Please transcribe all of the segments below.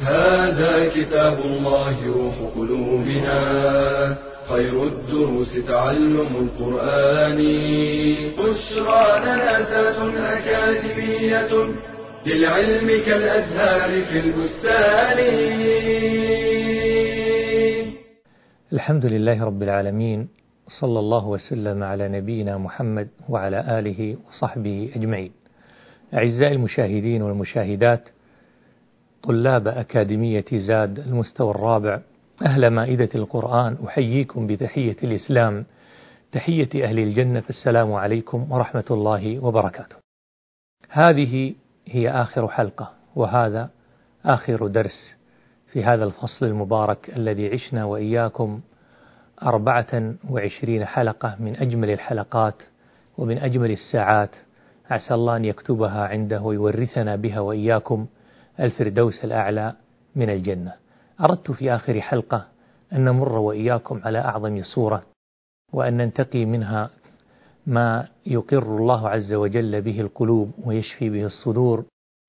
هذا كتاب الله روح قلوبنا. خير الدروس تعلم القرآن. بشرى ذات أكاديمية للعلم كالأزهار في البستان. الحمد لله رب العالمين صلى الله وسلم على نبينا محمد وعلى آله وصحبه أجمعين. أعزائي المشاهدين والمشاهدات طلاب أكاديمية زاد المستوى الرابع. أهل مائدة القرآن أحييكم بتحية الإسلام. تحية أهل الجنة السلام عليكم ورحمة الله وبركاته. هذه هي آخر حلقة وهذا آخر درس في هذا الفصل المبارك الذي عشنا وإياكم أربعة وعشرين حلقة من أجمل الحلقات ومن أجمل الساعات. عسى الله أن يكتبها عنده ويورثنا بها وإياكم. الفردوس الأعلى من الجنة. أردت في آخر حلقة أن نمر وإياكم على أعظم صورة وأن ننتقي منها ما يقر الله عز وجل به القلوب ويشفي به الصدور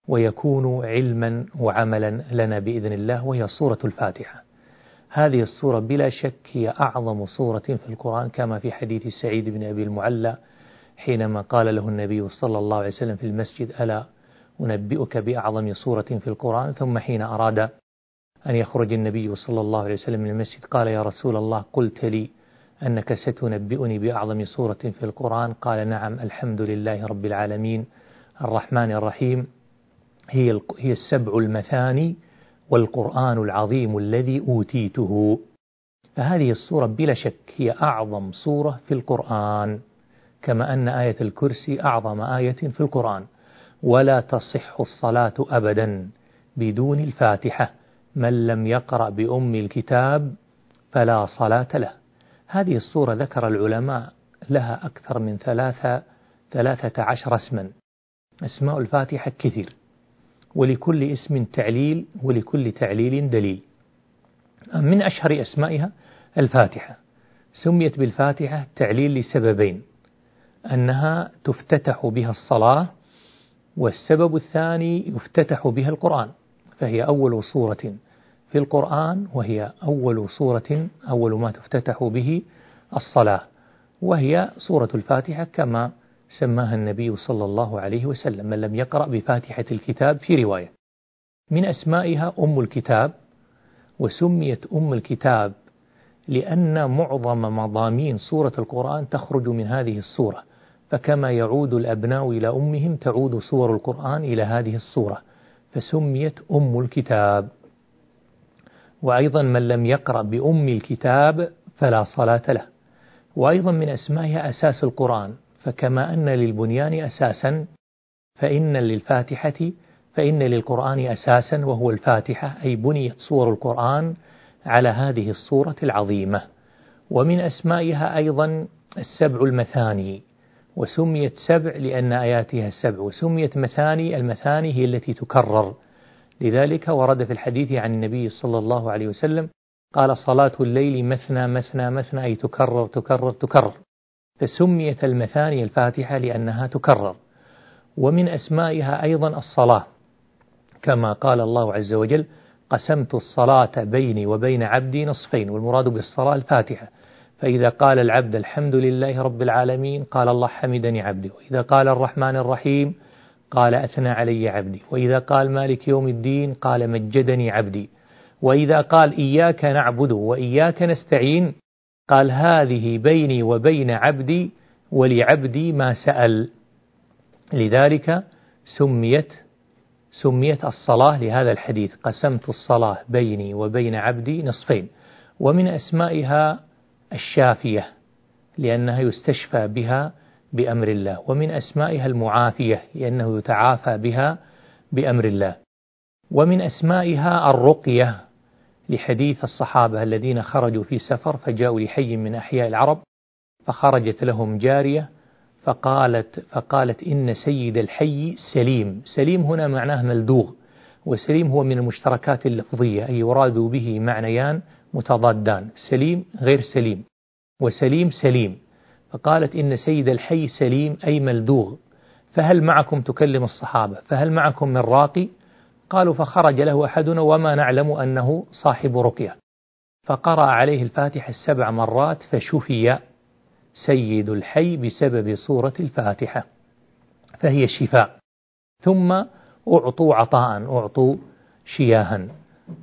ويكون علما وعملا لنا بإذن الله وهي سورة الفاتحة. هذه الصورة بلا شك هي أعظم صورة في القرآن كما في حديث سعيد بن أبي المعلى حينما قال له النبي صلى الله عليه وسلم في المسجد ألا أنبئك بأعظم صورة في القرآن ثم حين أراد أن يخرج النبي صلى الله عليه وسلم من المسجد قال يا رسول الله قلت لي أنك ستنبئني بأعظم صورة في القرآن. قال نعم الحمد لله رب العالمين الرحمن الرحيم هي هي السبع المثاني والقرآن العظيم الذي أوتيته. فهذه الصورة بلا شك هي أعظم صورة في القرآن كما أن آية الكرسي أعظم آية في القرآن. ولا تصح الصلاة أبدا بدون الفاتحة. من لم يقرأ بأم الكتاب فلا صلاة له. هذه الصورة ذكر العلماء لها أكثر من ثلاثة ثلاثة عشر اسما. أسماء الفاتحة كثير. ولكل اسم تعليل ولكل تعليل دليل. من أشهر أسمائها الفاتحة. سميت بالفاتحة تعليل لسببين. أنها تفتتح بها الصلاة والسبب الثاني يفتتح بها القرآن فهي أول صورة في القرآن وهي أول صورة أول ما تفتتح به الصلاة وهي سورة الفاتحة كما سماها النبي صلى الله عليه وسلم من لم يقرأ بفاتحة الكتاب في رواية. من أسمائها أم الكتاب وسميت أم الكتاب لأن معظم مضامين سورة القرآن تخرج من هذه السورة فكما يعود الأبناء إلى أمهم تعود سور القرآن إلى هذه السورة فسميت أم الكتاب. وأيضا من لم يقرأ بأم الكتاب فلا صلاة له. وأيضا من أسمائها أساس القرآن فكما أن للبنيان أساسا فإن للفاتحة فإن للقرآن أساسا وهو الفاتحة أي بنيت صور القرآن على هذه الصورة العظيمة. ومن أسمائها أيضا السبع المثاني. وسميت سبع لأن آياتها السبع وسميت مثاني المثاني هي التي تكرر. لذلك ورد في الحديث عن النبي صلى الله عليه وسلم قال صلاة الليل مثنى مثنى مثنى أي تكرر تكرر تكرر. فسميت المثاني الفاتحة لأنها تكرر. ومن أسمائها أيضا الصلاة. كما قال الله عز وجل قسمت الصلاة بيني وبين عبدي نصفين والمراد بالصلاة الفاتحة. فإذا قال العبد الحمد لله رب العالمين قال الله حمدني عبدي. وإذا قال الرحمن الرحيم قال أثنى علي عبدي. وإذا قال مالك يوم الدين قال مجدني عبدي. وإذا قال إياك نعبد وإياك نستعين قال هذه بيني وبين عبدي ولعبدي ما سأل. لذلك سميت سميت الصلاة لهذا الحديث. قسمت الصلاة بيني وبين عبدي نصفين. ومن أسمائها الشافية لأنها يستشفى بها بأمر الله ومن أسمائها المعافية لأنه يتعافى بها بأمر الله. ومن أسمائها الرقية لحديث الصحابة الذين خرجوا في سفر فجاءوا لحي من أحياء العرب فخرجت لهم جارية فقالت فقالت إن سيد الحي سليم، سليم هنا معناه ملدوغ، وسليم هو من المشتركات اللفظية أي يراد به معنيان متضادان، سليم غير سليم، وسليم سليم، فقالت إن سيد الحي سليم أي ملدوغ، فهل معكم تكلم الصحابة؟ فهل معكم من راقي؟ قالوا فخرج له أحدنا وما نعلم أنه صاحب رقية، فقرأ عليه الفاتحة السبع مرات فشفي سيد الحي بسبب سورة الفاتحة فهي شفاء. ثم أعطوا عطاء أعطوا شياها.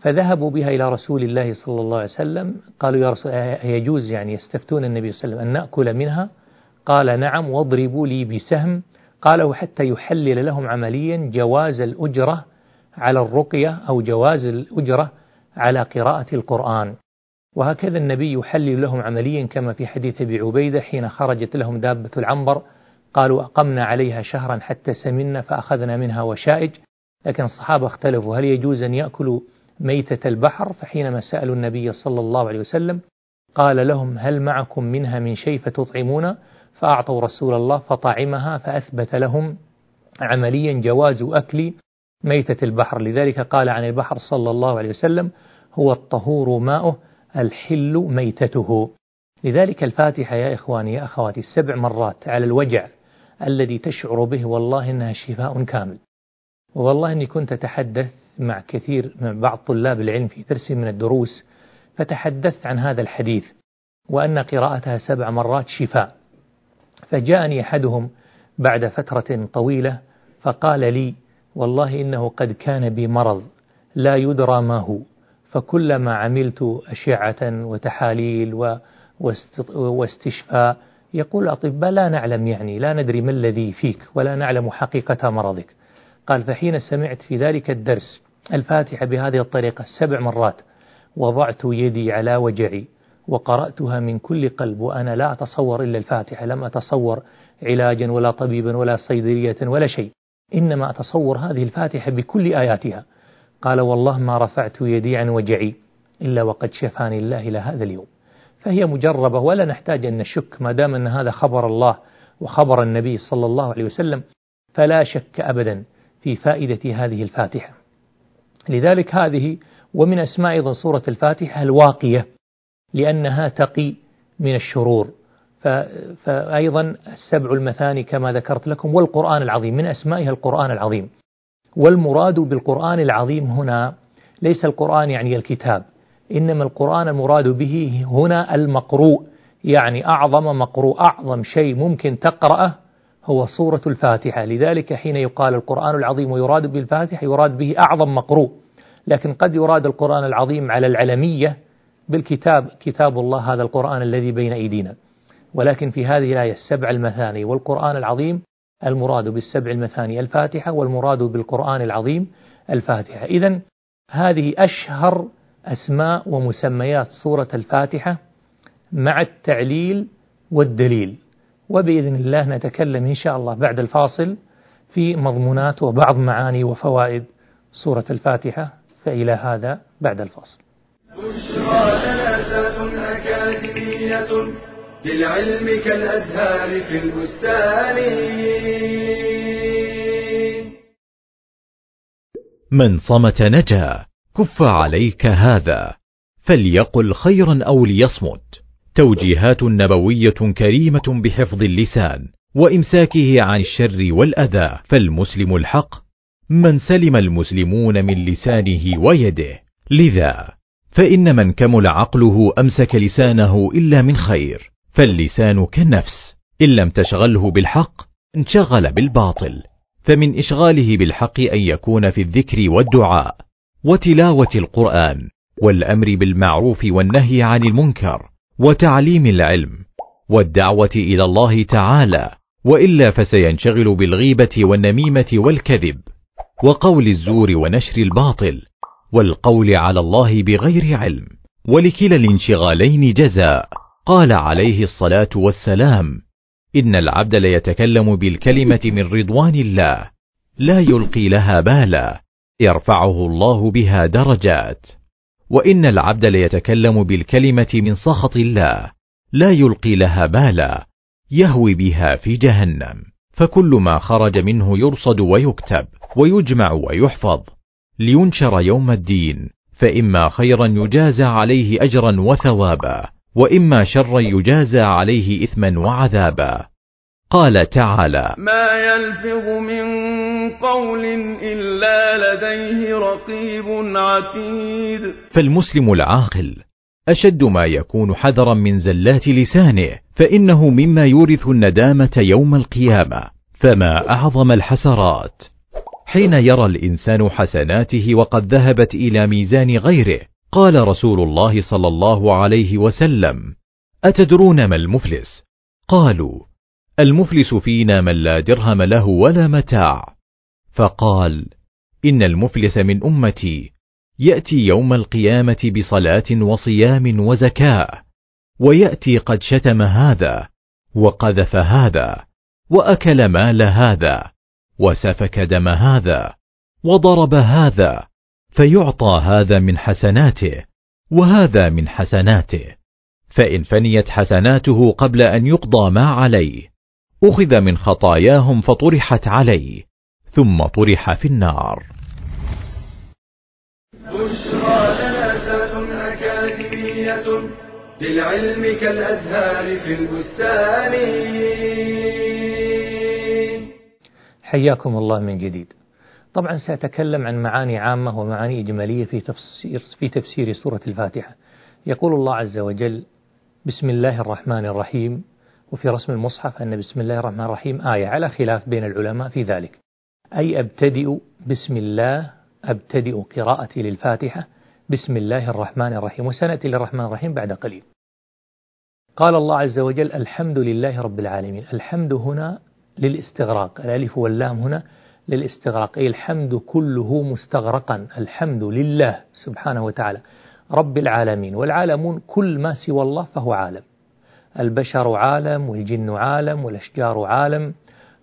فذهبوا بها إلى رسول الله صلى الله عليه وسلم. قالوا يا رسول يجوز يعني يستفتون النبي صلى الله عليه وسلم أن نأكل منها؟ قال نعم واضربوا لي بسهم. قالوا حتى يحلل لهم عمليا جواز الأجرة على الرقية أو جواز الأجرة على قراءة القرآن. وهكذا النبي يحلل لهم عمليا كما في حديث أبي عبيدة حين خرجت لهم دابة العنبر. قالوا أقمنا عليها شهرا حتى سمنا فأخذنا منها وشائج. لكن الصحابة اختلفوا هل يجوز أن يأكلوا ميتة البحر فحينما سألوا النبي صلى الله عليه وسلم قال لهم هل معكم منها من شيء فتطعمون؟ فأعطوا رسول الله فطعمها فأثبت لهم عمليا جواز أكل ميتة البحر. لذلك قال عن البحر صلى الله عليه وسلم هو الطهور ماؤه الحل ميتته. لذلك الفاتحة يا إخواني يا أخواتي السبع مرات على الوجع الذي تشعر به والله إنها شفاء كامل. والله إني كنت أتحدث مع كثير من بعض طلاب العلم في درس من الدروس فتحدثت عن هذا الحديث وأن قراءتها سبع مرات شفاء. فجاءني أحدهم بعد فترة طويلة فقال لي والله إنه قد كان بي مرض لا يدرى ما هو. فكلما عملت أشعة وتحاليل واستشفاء يقول الأطباء لا نعلم يعني لا ندري ما الذي فيك ولا نعلم حقيقة مرضك. قال فحين سمعت في ذلك الدرس الفاتحة بهذه الطريقة سبع مرات. وضعت يدي على وجعي وقرأتها من كل قلب وأنا لا أتصور إلا الفاتحة لم أتصور علاجا ولا طبيبا ولا صيدلية ولا شيء إنما أتصور هذه الفاتحة بكل آياتها. قال والله ما رفعت يدي عن وجعي إلا وقد شفاني الله إلى هذا اليوم. فهي مجربة ولا نحتاج أن نشك ما دام أن هذا خبر الله وخبر النبي صلى الله عليه وسلم فلا شك أبدا في فائدة هذه الفاتحة. لذلك هذه ومن أسماء أيضا سورة الفاتحة الواقية لأنها تقي من الشرور. فأيضا السبع المثاني كما ذكرت لكم والقرآن العظيم من أسمائها القرآن العظيم. والمراد بالقرآن العظيم هنا ليس القرآن يعني الكتاب إنما القرآن المراد به هنا المقروء يعني أعظم مقروء أعظم شيء ممكن تقرأه هو سورة الفاتحة. لذلك حين يقال القرآن العظيم ويراد بالفاتحة يراد به أعظم مقروء. لكن قد يراد القرآن العظيم على العلمية بالكتاب كتاب الله هذا القرآن الذي بين أيدينا. ولكن في هذه الآية السبع المثاني والقرآن العظيم المراد بالسبع المثاني الفاتحة والمراد بالقرآن العظيم الفاتحة. إذا هذه أشهر أسماء ومسميات سورة الفاتحة مع التعليل والدليل. وبإذن الله نتكلم إن شاء الله بعد الفاصل في مضمونات وبعض معاني وفوائد سورة الفاتحة. فإلى هذا بعد الفاصل. أكاديمية للعلم كالأزهار في البستان. من صمت نجا كف عليك هذا فليقل خيرا أو ليصمت. توجيهات نبوية كريمة بحفظ اللسان وإمساكه عن الشر والأذى فالمسلم الحق من سلم المسلمون من لسانه ويده. لذا فإن من كمل عقله أمسك لسانه إلا من خير فاللسان كالنفس إن لم تشغله بالحق انشغل بالباطل. فمن إشغاله بالحق أن يكون في الذكر والدعاء وتلاوة القرآن والأمر بالمعروف والنهي عن المنكر وتعليم العلم والدعوة إلى الله تعالى. وإلا فسينشغل بالغيبة والنميمة والكذب. وقول الزور ونشر الباطل والقول على الله بغير علم ولكلا الانشغالين جزاء. قال عليه الصلاة والسلام إن العبد ليتكلم بالكلمة من رضوان الله لا يلقي لها بالا يرفعه الله بها درجات. وإن العبد ليتكلم بالكلمة من سخط الله لا يلقي لها بالا يهوي بها في جهنم. فكل ما خرج منه يرصد ويكتب ويجمع ويحفظ. لينشر يوم الدين فإما خيرا يجازى عليه أجرا وثوابا وإما شرا يجازى عليه إثما وعذابا. قال تعالى ما يلفظ من قول إلا لديه رقيب عتيد. فالمسلم العاقل أشد ما يكون حذرا من زلات لسانه فإنه مما يورث الندامة يوم القيامة. فما أعظم الحسرات. حين يرى الإنسان حسناته وقد ذهبت إلى ميزان غيره قال رسول الله صلى الله عليه وسلم أتدرون ما المفلس؟ قالوا المفلس فينا من لا درهم له ولا متاع. فقال إن المفلس من أمتي. يأتي يوم القيامة بصلاة وصيام وزكاة ويأتي قد شتم هذا وقذف هذا وأكل مال هذا وسفك دم هذا وضرب هذا فيعطى هذا من حسناته وهذا من حسناته. فإن فنيت حسناته قبل أن يقضى ما عليه أخذ من خطاياهم فطرحت عليه ثم طرح في النار. بشرى لنا أكاديمية للعلم كالأزهار في البستان. حياكم الله من جديد. طبعا سأتكلم عن معاني عامة ومعاني إجمالية في تفسير, في تفسير سورة الفاتحة. يقول الله عز وجل بسم الله الرحمن الرحيم. وفي رسم المصحف أن بسم الله الرحمن الرحيم آية على خلاف بين العلماء في ذلك. أي أبتدئ بسم الله أبتدئ قراءتي للفاتحة. بسم الله الرحمن الرحيم. وسنأتي للرحمن الرحيم بعد قليل. قال الله عز وجل الحمد لله رب العالمين. الحمد هنا للاستغراق. الألف واللام هنا للاستغراق. أي الحمد كله مستغرقا. الحمد لله سبحانه وتعالى. رب العالمين. والعالمون كل ما سوى الله فهو عالم. البشر عالم والجن عالم والأشجار عالم.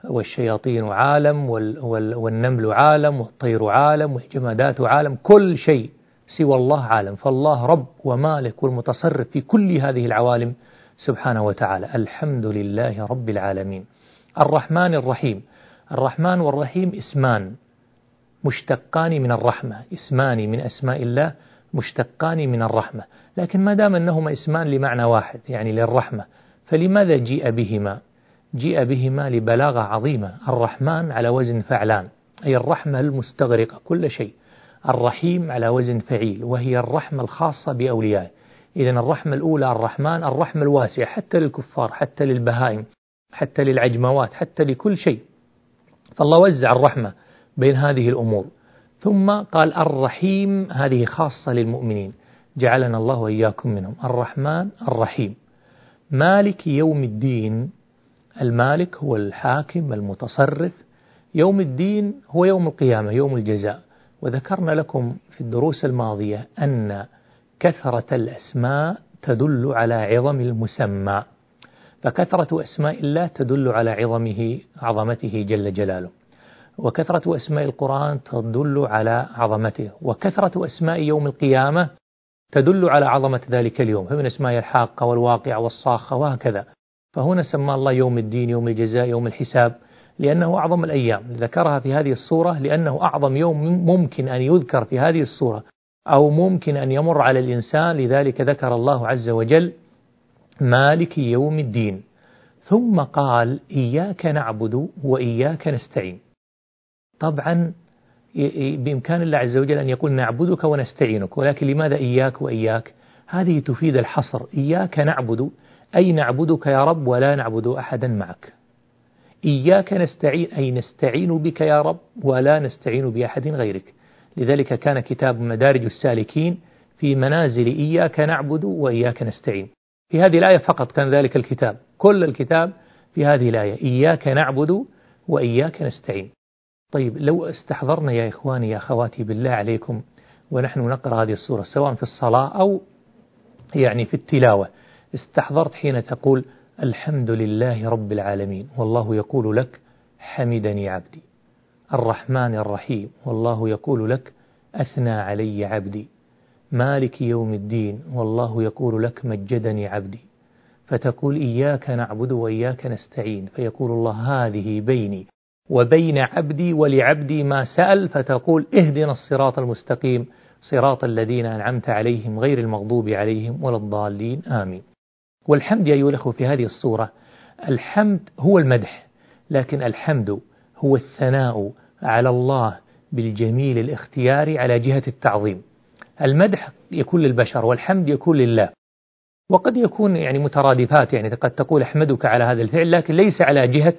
والشياطين عالم والنمل عالم والطير عالم والجمادات عالم كل شيء سوى الله عالم فالله رب ومالك والمتصرف في كل هذه العوالم سبحانه وتعالى. الحمد لله رب العالمين. الرحمن الرحيم. الرحمن والرحيم اسمان مشتقان من الرحمة. اسمان من أسماء الله مشتقان من الرحمة. لكن ما دام أنهما اسمان لمعنى واحد يعني للرحمة فلماذا جيء بهما؟ جيء بهما لبلاغة عظيمة. الرحمن على وزن فعلان أي الرحمة المستغرقة كل شيء. الرحيم على وزن فعيل وهي الرحمة الخاصة بأوليائه. إذا الرحمة الأولى الرحمن الرحمة الواسعة حتى للكفار حتى للبهائم حتى للعجموات حتى لكل شيء. فالله وزع الرحمة بين هذه الأمور. ثم قال الرحيم هذه خاصة للمؤمنين. جعلنا الله وإياكم منهم. الرحمن الرحيم. مالك يوم الدين. المالك هو الحاكم المتصرف. يوم الدين هو يوم القيامة يوم الجزاء. وذكرنا لكم في الدروس الماضية أن كثرة الأسماء تدل على عظم المسمى. فكثرة أسماء الله تدل على عظمه عظمته جل جلاله. وكثرة أسماء القرآن تدل على عظمته. وكثرة أسماء يوم القيامة تدل على عظمة ذلك اليوم. فمن أسماء الحاقة والواقعة والصاخة وهكذا. فهنا سمى الله يوم الدين يوم الجزاء يوم الحساب لأنه أعظم الأيام. ذكرها في هذه الصورة لأنه أعظم يوم ممكن أن يذكر في هذه الصورة أو ممكن أن يمر على الإنسان. لذلك ذكر الله عز وجل مالك يوم الدين. ثم قال إياك نعبد وإياك نستعين. طبعا بإمكان الله عز وجل أن يقول نعبدك ونستعينك. ولكن لماذا إياك وإياك؟ هذه تفيد الحصر. إياك نعبد أي نعبدك يا رب ولا نعبد أحدا معك. إياك نستعين أي نستعين بك يا رب ولا نستعين بأحد غيرك. لذلك كان كتاب مدارج السالكين في منازل إياك نعبد وإياك نستعين. في هذه الآية فقط كان ذلك الكتاب. كل الكتاب في هذه الآية. إياك نعبد وإياك نستعين. طيب لو استحضرنا يا إخواني يا أخواتي بالله عليكم ونحن نقرأ هذه السورة سواء في الصلاة أو يعني في التلاوة. استحضرت حين تقول الحمد لله رب العالمين والله يقول لك حمدني عبدي. الرحمن الرحيم والله يقول لك أثنى علي عبدي. مالك يوم الدين والله يقول لك مجدني عبدي. فتقول إياك نعبد وإياك نستعين فيقول الله هذه بيني وبين عبدي ولعبدي ما سأل فتقول اهدنا الصراط المستقيم صراط الذين أنعمت عليهم غير المغضوب عليهم ولا الضالين آمين. والحمد يا أيها الأخوة في هذه الصورة. الحمد هو المدح لكن الحمد هو الثناء على الله بالجميل الاختياري على جهة التعظيم. المدح يكون للبشر والحمد يكون لله. وقد يكون يعني مترادفات يعني قد تقول أحمدك على هذا الفعل لكن ليس على جهة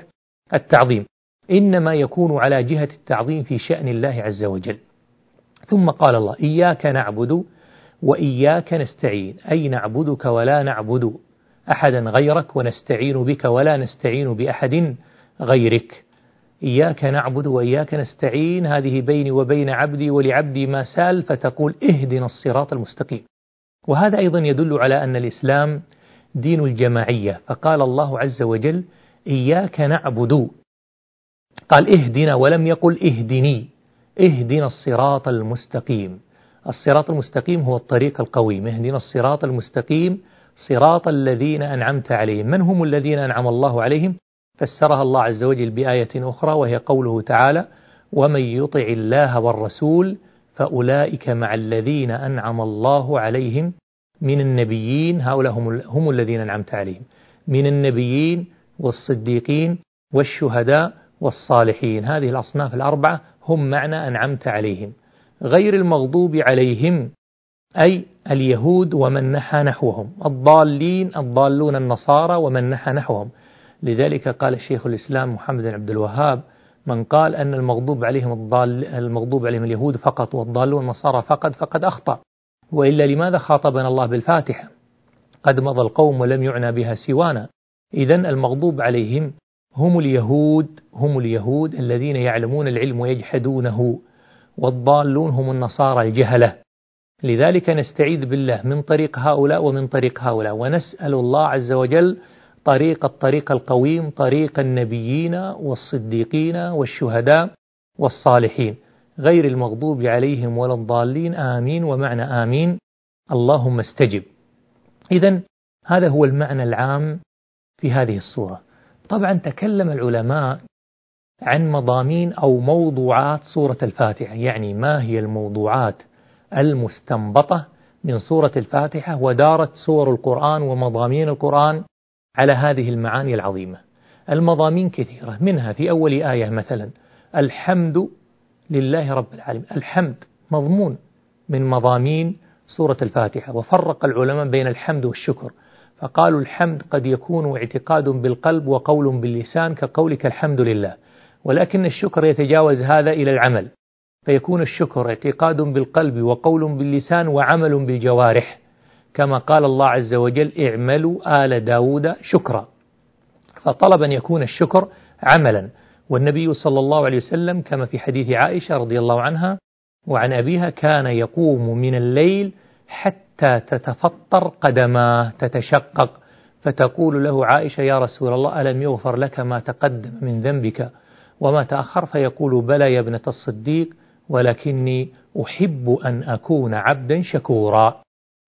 التعظيم. إنما يكون على جهة التعظيم في شأن الله عز وجل. ثم قال الله إياك نعبد وإياك نستعين. أي نعبدك ولا نعبد. أحدا غيرك ونستعين بك ولا نستعين بأحد غيرك. إياك نعبد وإياك نستعين. هذه بيني وبين عبدي ولعبدي ما سال فتقول اهدنا الصراط المستقيم. وهذا أيضا يدل على أن الإسلام دين الجماعية. فقال الله عز وجل إياك نعبد. قال اهدنا ولم يقل اهدني. اهدنا الصراط المستقيم. الصراط المستقيم هو الطريق القويم. اهدنا الصراط المستقيم صراط الذين أنعمت عليهم. من هم الذين أنعم الله عليهم؟ فسرها الله عز وجل بآية أخرى وهي قوله تعالى ومن يطع الله والرسول فأولئك مع الذين أنعم الله عليهم من النبيين. هؤلاء هم, هم الذين أنعمت عليهم. من النبيين والصديقين والشهداء والصالحين. هذه الأصناف الأربعة هم معنى أنعمت عليهم. غير المغضوب عليهم أي اليهود ومن نحى نحوهم الضالين الضالون النصارى ومن نحى نحوهم. لذلك قال الشيخ الإسلام محمد بن عبد الوهاب من قال أن المغضوب عليهم الضال المغضوب عليهم اليهود فقط والضالون النصارى فقط فقد أخطأ. وإلا لماذا خاطبنا الله بالفاتحة؟ قد مضى القوم ولم يعنى بها سوانا. إذا المغضوب عليهم هم اليهود هم اليهود الذين يعلمون العلم ويجحدونه والضالون هم النصارى الجهلة. لذلك نستعيذ بالله من طريق هؤلاء ومن طريق هؤلاء. ونسأل الله عز وجل طريق الطريق القويم طريق النبيين والصديقين والشهداء والصالحين. غير المغضوب عليهم ولا الضالين. آمين ومعنى آمين. اللهم استجب. إذا هذا هو المعنى العام في هذه الصورة. طبعا تكلم العلماء عن مضامين أو موضوعات سورة الفاتحة. يعني ما هي الموضوعات؟ المستنبطة من سورة الفاتحة ودارت سور القرآن ومضامين القرآن على هذه المعاني العظيمة. المضامين كثيرة منها في أول آية مثلا الحمد لله رب العالمين. الحمد مضمون من مضامين سورة الفاتحة وفرق العلماء بين الحمد والشكر. فقالوا الحمد قد يكون اعتقاد بالقلب وقول باللسان كقولك الحمد لله ولكن الشكر يتجاوز هذا إلى العمل. فيكون الشكر اعتقاد بالقلب وقول باللسان وعمل بالجوارح. كما قال الله عز وجل اعملوا آل داود شكرا. فطلب أن يكون الشكر عملا. والنبي صلى الله عليه وسلم كما في حديث عائشة رضي الله عنها وعن أبيها كان يقوم من الليل حتى تتفطر قدماه تتشقق. فتقول له عائشة يا رسول الله ألم يغفر لك ما تقدم من ذنبك وما تأخر؟ فيقول بلى يا ابنة الصديق ولكني أحب أن أكون عبدا شكورا.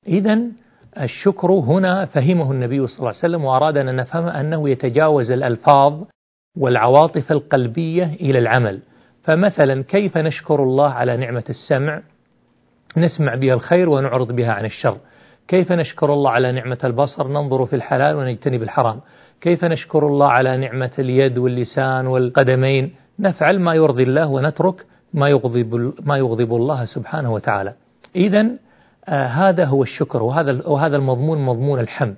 إذا الشكر هنا فهمه النبي صلى الله عليه وسلم وأراد أن نفهم أنه يتجاوز الألفاظ والعواطف القلبية إلى العمل. فمثلا كيف نشكر الله على نعمة السمع؟ نسمع بها الخير ونعرض بها عن الشر. كيف نشكر الله على نعمة البصر؟ ننظر في الحلال ونجتنب الحرام. كيف نشكر الله على نعمة اليد واللسان والقدمين؟ نفعل ما يرضي الله ونترك ما يغضب ما يغضب الله سبحانه وتعالى. إذا آه هذا هو الشكر وهذا وهذا المضمون مضمون الحمد.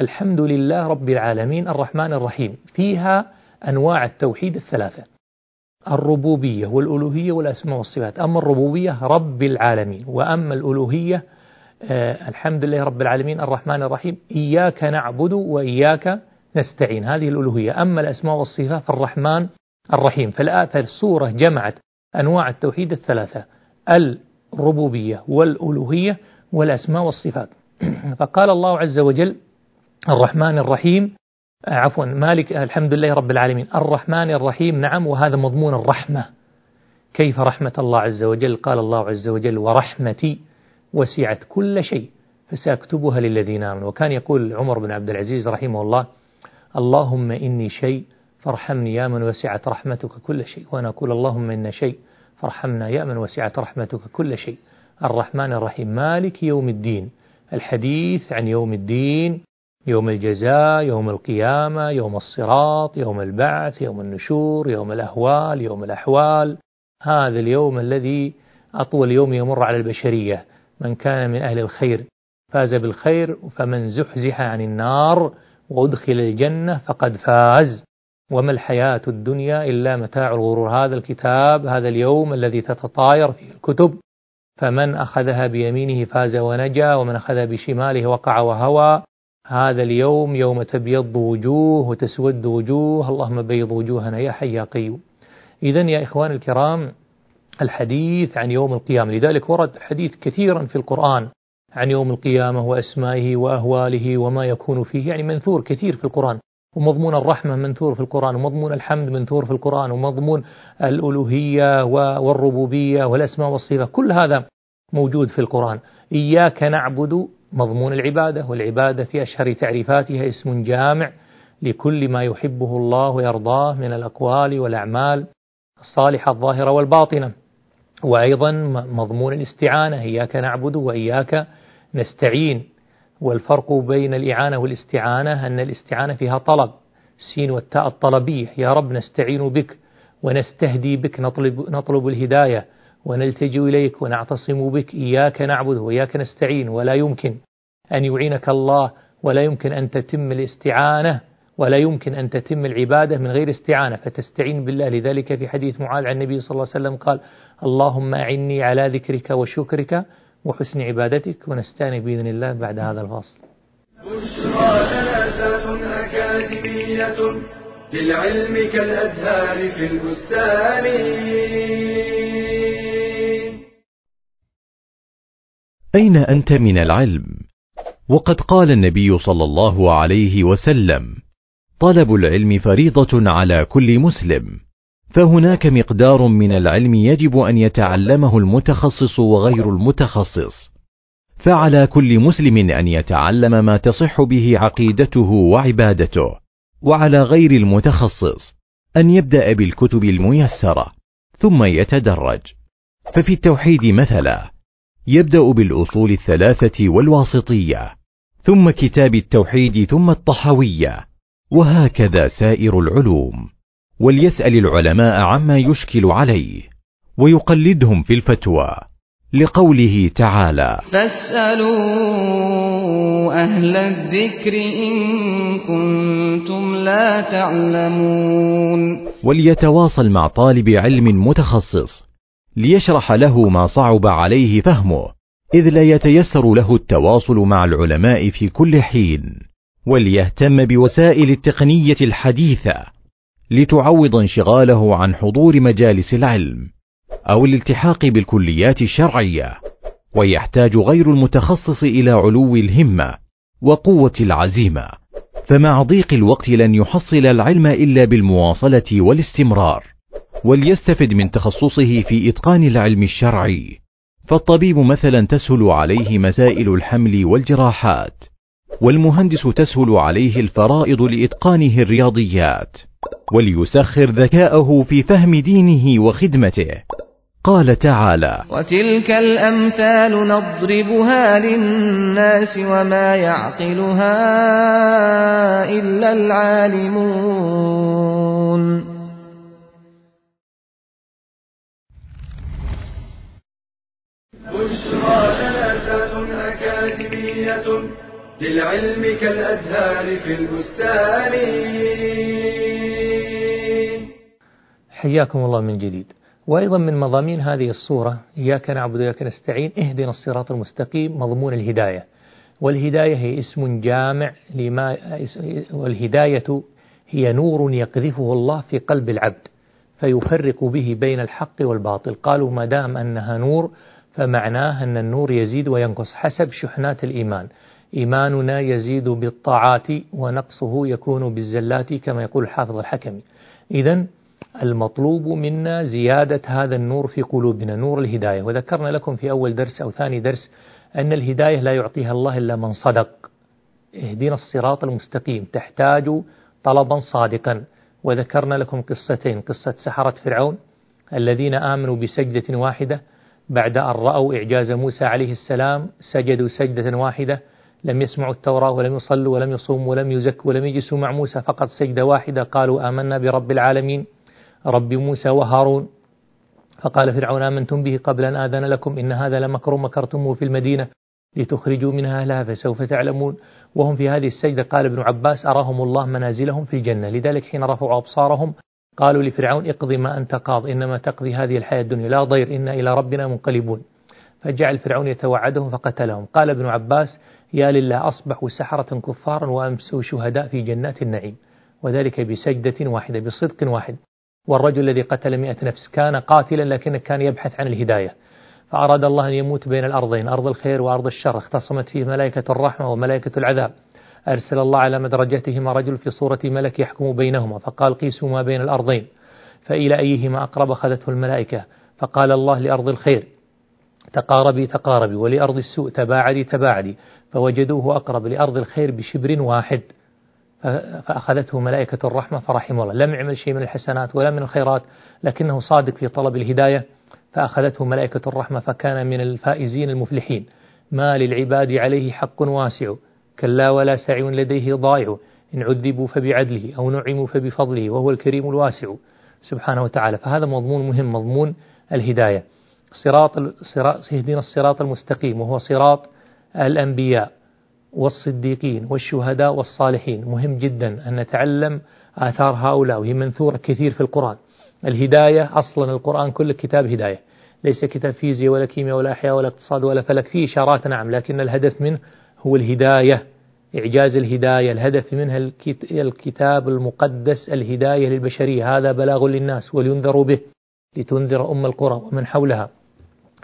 الحمد لله رب العالمين الرحمن الرحيم. فيها أنواع التوحيد الثلاثة. الربوبية والألوهية والأسماء والصفات. أما الربوبية رب العالمين. وأما الألوهية آه الحمد لله رب العالمين الرحمن الرحيم. إياك نعبد وإياك نستعين. هذه الألوهية. أما الأسماء والصفات فالرحمن الرحيم. فالسورة جمعت أنواع التوحيد الثلاثة الربوبية والألوهية والأسماء والصفات. فقال الله عز وجل الرحمن الرحيم. عفوا مالك الحمد لله رب العالمين. الرحمن الرحيم نعم وهذا مضمون الرحمة. كيف رحمة الله عز وجل؟ قال الله عز وجل ورحمتي وسعت كل شيء فسأكتبها للذين آمنوا. وكان يقول عمر بن عبد العزيز رحمه الله اللهم إني شيء فارحمني يا من وسعت رحمتك كل شيء وأنا أقول اللهم إن شيء. فارحمنا يا من وسعت رحمتك كل شيء. الرحمن الرحيم. مالك يوم الدين. الحديث عن يوم الدين يوم الجزاء يوم القيامة يوم الصراط يوم البعث يوم النشور يوم الأهوال يوم الأحوال. هذا اليوم الذي أطول يوم يمر على البشرية. من كان من أهل الخير فاز بالخير فمن زحزح عن النار وأدخل الجنة فقد فاز. وما الحياة الدنيا إلا متاع الغرور. هذا الكتاب هذا اليوم الذي تتطاير فيه الكتب. فمن أخذها بيمينه فاز ونجا ومن أخذها بشماله وقع وهوى. هذا اليوم يوم تبيض وجوه وتسود وجوه. اللهم بيض وجوهنا يا حي يا قيوم. إذا يا إخوان الكرام الحديث عن يوم القيامة. لذلك ورد الحديث كثيرا في القرآن عن يوم القيامة وأسمائه وأهواله وما يكون فيه يعني منثور كثير في القرآن. ومضمون الرحمة منثور في القرآن ومضمون الحمد منثور في القرآن ومضمون الألوهية والربوبية والأسماء والصفات كل هذا موجود في القرآن. إياك نعبد مضمون العبادة والعبادة في أشهر تعريفاتها اسم جامع لكل ما يحبه الله ويرضاه من الأقوال والأعمال الصالحة الظاهرة والباطنة. وأيضا مضمون الاستعانة إياك نعبد وإياك نستعين. والفرق بين الإعانة والاستعانة أن الاستعانة فيها طلب. السين والتاء الطلبية. يا رب نستعين بك ونستهدي بك نطلب, نطلب الهداية ونلتجئ إليك ونعتصم بك. إياك نعبد وإياك نستعين. ولا يمكن أن يعينك الله ولا يمكن أن تتم الاستعانة ولا يمكن أن تتم العبادة من غير استعانة. فتستعين بالله. لذلك في حديث معاذ عن النبي صلى الله عليه وسلم قال اللهم أعني على ذكرك وشكرك وحسن عبادتك ونستعين بإذن الله بعد هذا الفاصل. بشرى أكاديمية للعلم كالأزهار في البستان. أين أنت من العلم؟ وقد قال النبي صلى الله عليه وسلم: طلب العلم فريضة على كل مسلم، فهناك مقدار من العلم يجب أن يتعلمه المتخصص وغير المتخصص، فعلى كل مسلم أن يتعلم ما تصح به عقيدته وعبادته، وعلى غير المتخصص أن يبدأ بالكتب الميسرة، ثم يتدرج. ففي التوحيد مثلا يبدأ بالأصول الثلاثة والواسطية، ثم كتاب التوحيد ثم الطحوية، وهكذا سائر العلوم، وليسأل العلماء عما يشكل عليه، ويقلدهم في الفتوى، لقوله تعالى: فاسألوا أهل الذكر إن كنتم لا تعلمون. وليتواصل مع طالب علم متخصص ليشرح له ما صعب عليه فهمه إذ لا يتيسر له التواصل مع العلماء في كل حين وليهتم بوسائل التقنية الحديثة لتعوض انشغاله عن حضور مجالس العلم أو الالتحاق بالكليات الشرعية ويحتاج غير المتخصص إلى علو الهمة وقوة العزيمة فمع ضيق الوقت لن يحصل العلم إلا بالمواصلة والاستمرار وليستفد من تخصصه في إتقان العلم الشرعي. فالطبيب مثلا تسهل عليه مسائل الحمل والجراحات والمهندس تسهل عليه الفرائض لإتقانه الرياضيات. وليسخر ذكاءه في فهم دينه وخدمته. قال تعالى وتلك الأمثال نضربها للناس وما يعقلها إلا العالمون. بشرى جنازة أكاديمية للعلم كالأزهار في البستان. حياكم الله من جديد. وأيضا من مضامين هذه الصورة إياك نعبد وإياك نستعين اهدنا الصراط المستقيم مضمون الهداية. والهداية هي اسم جامع لما والهداية هي نور يقذفه الله في قلب العبد فيفرق به بين الحق والباطل. قالوا ما دام أنها نور فمعناه أن النور يزيد وينقص. حسب شحنات الإيمان. إيماننا يزيد بالطاعات ونقصه يكون بالزلات كما يقول الحافظ الحكمي. إذا المطلوب منا زيادة هذا النور في قلوبنا نور الهداية. وذكرنا لكم في أول درس أو ثاني درس أن الهداية لا يعطيها الله إلا من صدق. اهدنا الصراط المستقيم. تحتاج طلبا صادقا. وذكرنا لكم قصتين. قصة سحرة فرعون الذين آمنوا بسجدة واحدة بعد أن رأوا إعجاز موسى عليه السلام سجدوا سجدة واحدة لم يسمعوا التوراة ولم يصلوا ولم يصوموا ولم يزكوا ولم يجلسوا مع موسى فقط سجدة واحدة. قالوا آمنا برب العالمين. رب موسى وهارون. فقال فرعون آمنتم به قبل أن آذن لكم؟ إن هذا لمكر مكرتموه في المدينة لتخرجوا منها أهلها فسوف تعلمون. وهم في هذه السجدة قال ابن عباس أراهم الله منازلهم في الجنة. لذلك حين رفعوا أبصارهم قالوا لفرعون اقضي ما أنت قاض إنما تقضي هذه الحياة الدنيا. لا ضير إنا إلى ربنا منقلبون. فجعل فرعون يتوعدهم فقتلهم. قال ابن عباس يا لله أصبحوا سحرة كفارا وأمسوا شهداء في جنات النعيم. وذلك بسجدة واحدة بصدق واحد. والرجل الذي قتل مئة نفس كان قاتلا لكنه كان يبحث عن الهداية. فأراد الله أن يموت بين الأرضين أرض الخير وأرض الشر. اختصمت فيه ملائكة الرحمة وملائكة العذاب. أرسل الله على مدرجتهما رجل في صورة ملك يحكم بينهما فقال قيسوا ما بين الأرضين فإلى أيهما أقرب أخذته الملائكة؟ فقال الله لأرض الخير تقاربي تقاربي ولأرض السوء تباعدي تباعدي فوجدوه أقرب لأرض الخير بشبر واحد. فأخذته ملائكة الرحمة فرحمه الله. لم يعمل شيء من الحسنات ولا من الخيرات لكنه صادق في طلب الهداية فأخذته ملائكة الرحمة فكان من الفائزين المفلحين. ما للعباد عليه حق واسع كلا ولا سعي لديه ضائع إن عذبوا فبعدله أو نعموا فبفضله وهو الكريم الواسع سبحانه وتعالى. فهذا مضمون مهم مضمون الهداية. صراط صراط اهدنا الصراط المستقيم وهو صراط الأنبياء. والصديقين والشهداء والصالحين. مهم جدا أن نتعلم آثار هؤلاء وهي منثورة كثير في القرآن. الهداية أصلا القرآن كله كتاب هداية. ليس كتاب فيزياء ولا كيمياء ولا أحياء ولا اقتصاد ولا فلك فيه إشارات نعم لكن الهدف منه هو الهداية إعجاز الهداية. الهدف منها الكتاب المقدس الهداية للبشرية. هذا بلاغ للناس ولينذروا به لتنذر أم القرى ومن حولها.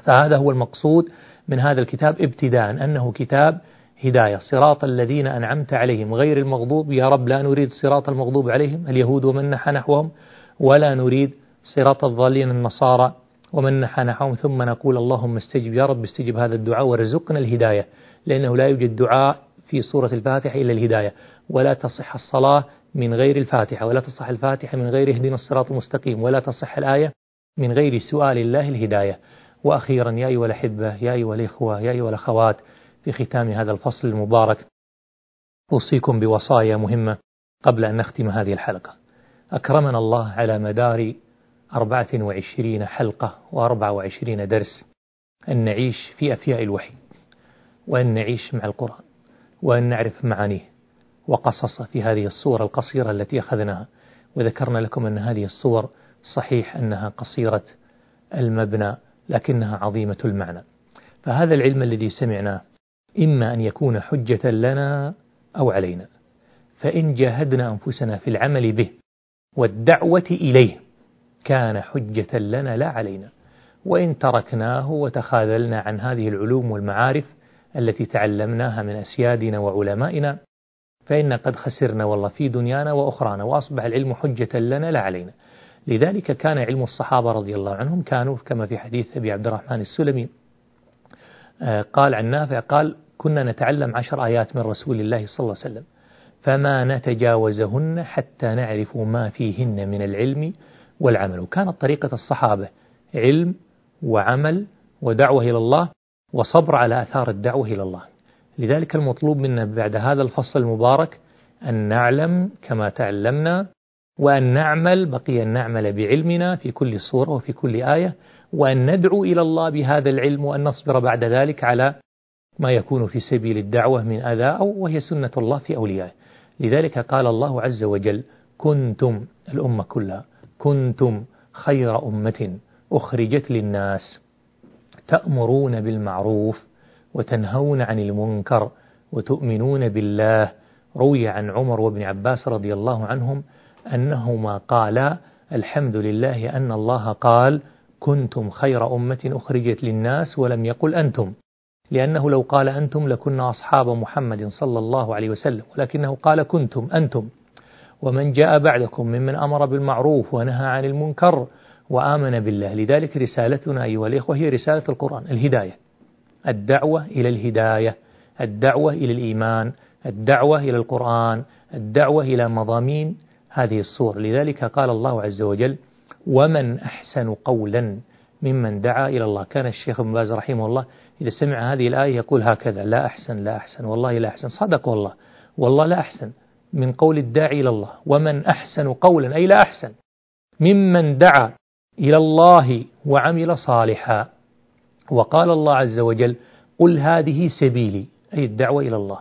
فهذا هو المقصود من هذا الكتاب ابتداء أنه كتاب هداية. صراط الذين أنعمت عليهم غير المغضوب يا رب لا نريد صراط المغضوب عليهم اليهود ومن نحى نحوهم ولا نريد صراط الضالين النصارى ومن نحى نحوهم. ثم نقول اللهم استجب يا رب استجب هذا الدعاء وارزقنا الهداية لأنه لا يوجد دعاء في سورة الفاتحة إلا الهداية. ولا تصح الصلاة من غير الفاتحة ولا تصح الفاتحة من غير اهدنا الصراط المستقيم ولا تصح الآية من غير سؤال الله الهداية. وأخيرا يا أيها الأحبة يا أيها الإخوة يا أيها الأخوات في ختام هذا الفصل المبارك. أوصيكم بوصايا مهمة قبل أن نختم هذه الحلقة. أكرمنا الله على مدار أربعة وعشرين حلقة وأربع وعشرين درس. أن نعيش في أفياء الوحي وأن نعيش مع القرآن وأن نعرف معانيه وقصصه في هذه الصور القصيرة التي أخذناها. وذكرنا لكم أن هذه الصور صحيح أنها قصيرة المبنى لكنها عظيمة المعنى. فهذا العلم الذي سمعناه إما أن يكون حجة لنا أو علينا. فإن جاهدنا أنفسنا في العمل به والدعوة إليه كان حجة لنا لا علينا. وإن تركناه وتخاذلنا عن هذه العلوم والمعارف التي تعلمناها من أسيادنا وعلمائنا فإن قد خسرنا والله في دنيانا وأخرانا وأصبح العلم حجة لنا لا علينا. لذلك كان علم الصحابة رضي الله عنهم كانوا كما في حديث أبي عبد الرحمن السلمي آه، قال عن نافع قال كنا نتعلم عشر آيات من رسول الله صلى الله عليه وسلم فما نتجاوزهن حتى نعرف ما فيهن من العلم والعمل. وكانت طريقة الصحابة علم وعمل ودعوة إلى الله وصبر على أثار الدعوة إلى الله. لذلك المطلوب منا بعد هذا الفصل المبارك أن نعلم كما تعلمنا وأن نعمل بقي أن نعمل بعلمنا في كل صورة وفي كل آية وأن ندعو إلى الله بهذا العلم وأن نصبر بعد ذلك على ما يكون في سبيل الدعوة من أذى أو وهي سنة الله في أوليائه. لذلك قال الله عز وجل كنتم الأمة كلها كنتم خير أمة أخرجت للناس تأمرون بالمعروف وتنهون عن المنكر وتؤمنون بالله. روي عن عمر وابن عباس رضي الله عنهم أنهما قالا الحمد لله أن الله قال كنتم خير أمة أخرجت للناس ولم يقل أنتم. لأنه لو قال أنتم لكنا أصحاب محمد صلى الله عليه وسلم ولكنه قال كنتم أنتم. ومن جاء بعدكم ممن أمر بالمعروف ونهى عن المنكر وآمن بالله. لذلك رسالتنا أيها الإخوة هي رسالة القرآن الهداية. الدعوة إلى الهداية الدعوة إلى الإيمان الدعوة إلى القرآن الدعوة إلى مضامين هذه الصور لذلك قال الله عز وجل ومن أحسن قولا ممن دعا إلى الله. كان الشيخ ابن باز رحمه الله إذا سمع هذه الآية يقول هكذا لا أحسن لا أحسن والله لا أحسن. صدق والله. والله لا أحسن. من قول الداعي إلى الله. ومن أحسن قولا أي لا أحسن. ممن دعا إلى الله وعمل صالحا. وقال الله عز وجل قل هذه سبيلي أي الدعوة إلى الله.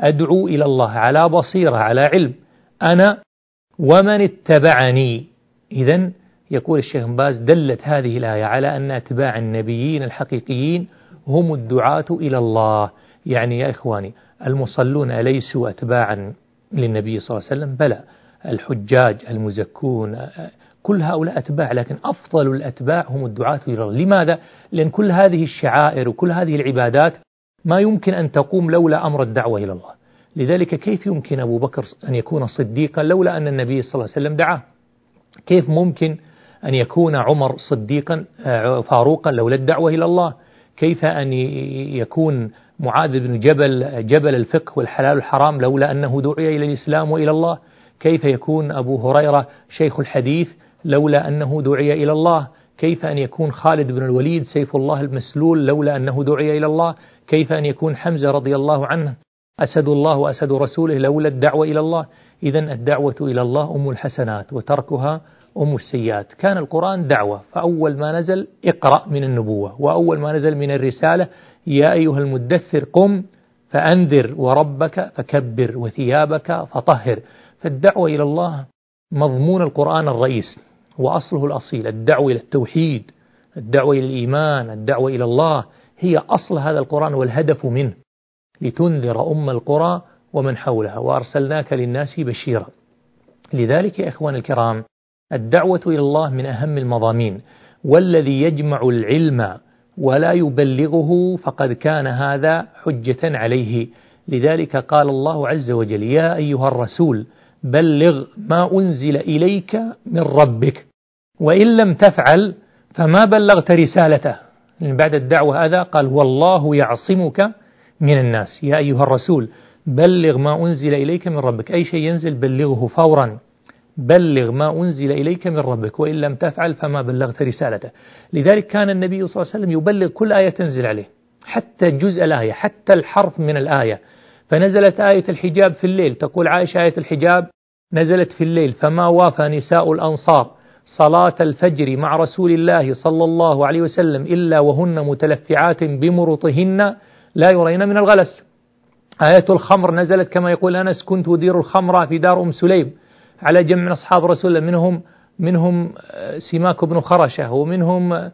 أدعو إلى الله على بصيرة على علم. أنا ومن اتبعني. إذا يقول الشيخ باز دلت هذه الآية على أن أتباع النبيين الحقيقيين هم الدعاة إلى الله. يعني يا إخواني المصلون أليسوا أتباعا للنبي صلى الله عليه وسلم؟ بلى. الحجاج المزكون كل هؤلاء أتباع لكن أفضل الأتباع هم الدعاة إلى الله. لماذا؟ لأن كل هذه الشعائر وكل هذه العبادات ما يمكن أن تقوم لولا أمر الدعوة إلى الله. لذلك كيف يمكن أبو بكر أن يكون صديقا لولا أن النبي صلى الله عليه وسلم دعاه؟ كيف ممكن أن يكون عمر صديقا آه، فاروقا لولا الدعوة إلى الله؟ كيف أن يكون معاذ بن جبل جبل الفقه والحلال والحرام لولا أنه دعي إلى الإسلام وإلى الله؟ كيف يكون أبو هريرة شيخ الحديث لولا أنه دعي إلى الله؟ كيف أن يكون خالد بن الوليد سيف الله المسلول لولا أنه دعي إلى الله؟ كيف أن يكون حمزة رضي الله عنه أسد الله وأسد رسوله لولا الدعوة إلى الله؟ إذا الدعوة إلى الله أم الحسنات وتركها أم السيئات كان القرآن دعوة فأول ما نزل اقرأ من النبوة وأول ما نزل من الرسالة يا أيها المدثر قم فأنذر وربك فكبر وثيابك فطهر. فالدعوة إلى الله مضمون القرآن الرئيس وأصله الأصيل الدعوة إلى التوحيد الدعوة إلى الإيمان الدعوة إلى الله هي أصل هذا القرآن والهدف منه لتنذر أم القرى ومن حولها. وأرسلناك للناس بشيرا. لذلك يا إخوان الكرام الدعوة إلى الله من أهم المضامين والذي يجمع العلم ولا يبلغه فقد كان هذا حجة عليه. لذلك قال الله عز وجل يا أيها الرسول بلغ ما أنزل إليك من ربك وإن لم تفعل فما بلغت رسالته. من بعد الدعوة هذا قال والله يعصمك من الناس. يا أيها الرسول بلغ ما أنزل إليك من ربك أي شيء ينزل بلغه فورا. بلغ ما أنزل إليك من ربك وإن لم تفعل فما بلغت رسالته. لذلك كان النبي صلى الله عليه وسلم يبلغ كل آية تنزل عليه حتى جزء الآية حتى الحرف من الآية. فنزلت آية الحجاب في الليل تقول عائشة آية الحجاب نزلت في الليل فما وافى نساء الأنصار صلاة الفجر مع رسول الله صلى الله عليه وسلم إلا وهن متلفعات بمرطهن لا يرين من الغلس. آية الخمر نزلت كما يقول أنس كنت أدير الخمر في دار أم سليم. على جمع من أصحاب رسول الله منهم منهم آه، سماك بن خرشة ومنهم آه،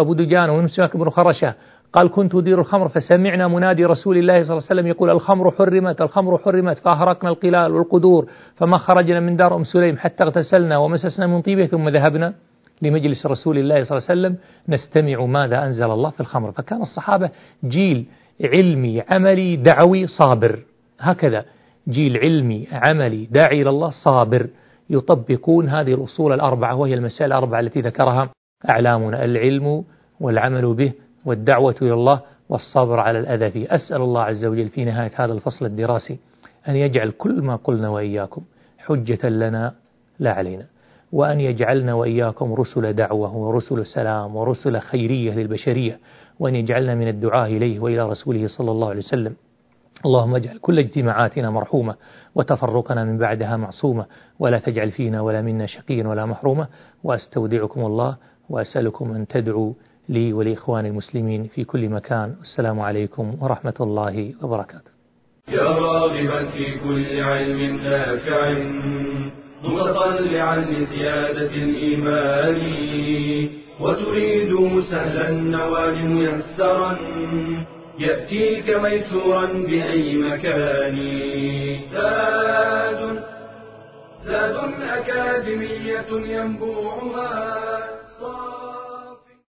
أبو دجان ومنهم سماك بن خرشة. قال كنت أدير الخمر فسمعنا منادي رسول الله صلى الله عليه وسلم يقول الخمر حرمت الخمر حرمت فأهرقنا القلال والقدور فما خرجنا من دار أم سليم حتى اغتسلنا ومسسنا من طيبة ثم ذهبنا لمجلس رسول الله صلى الله عليه وسلم. نستمع ماذا أنزل الله في الخمر. فكان الصحابة جيل علمي عملي دعوي صابر. هكذا. جيل علمي عملي داعي إلى الله صابر يطبقون هذه الأصول الأربعة وهي المسائل الأربعة التي ذكرها أعلامنا العلم والعمل به والدعوة إلى الله والصبر على الأذى فيه. أسأل الله عز وجل في نهاية هذا الفصل الدراسي أن يجعل كل ما قلنا وإياكم حجة لنا لا علينا وأن يجعلنا وإياكم رسل دعوة ورسل سلام ورسل خيرية للبشرية وأن يجعلنا من الدعاء إليه وإلى رسوله صلى الله عليه وسلم. اللهم اجعل كل اجتماعاتنا مرحومة وتفرقنا من بعدها معصومة ولا تجعل فينا ولا منا شقيا ولا محرومة وأستودعكم الله وأسألكم أن تدعوا لي ولإخوان المسلمين في كل مكان. السلام عليكم ورحمة الله وبركاته. يا راغبا في كل علم نافع متطلعا لزيادة الإيمان. وتريد سهلا النوال ميسرا. يأتيك ميسورا بأي مكان زاد زاد أكاديمية ينبوعها.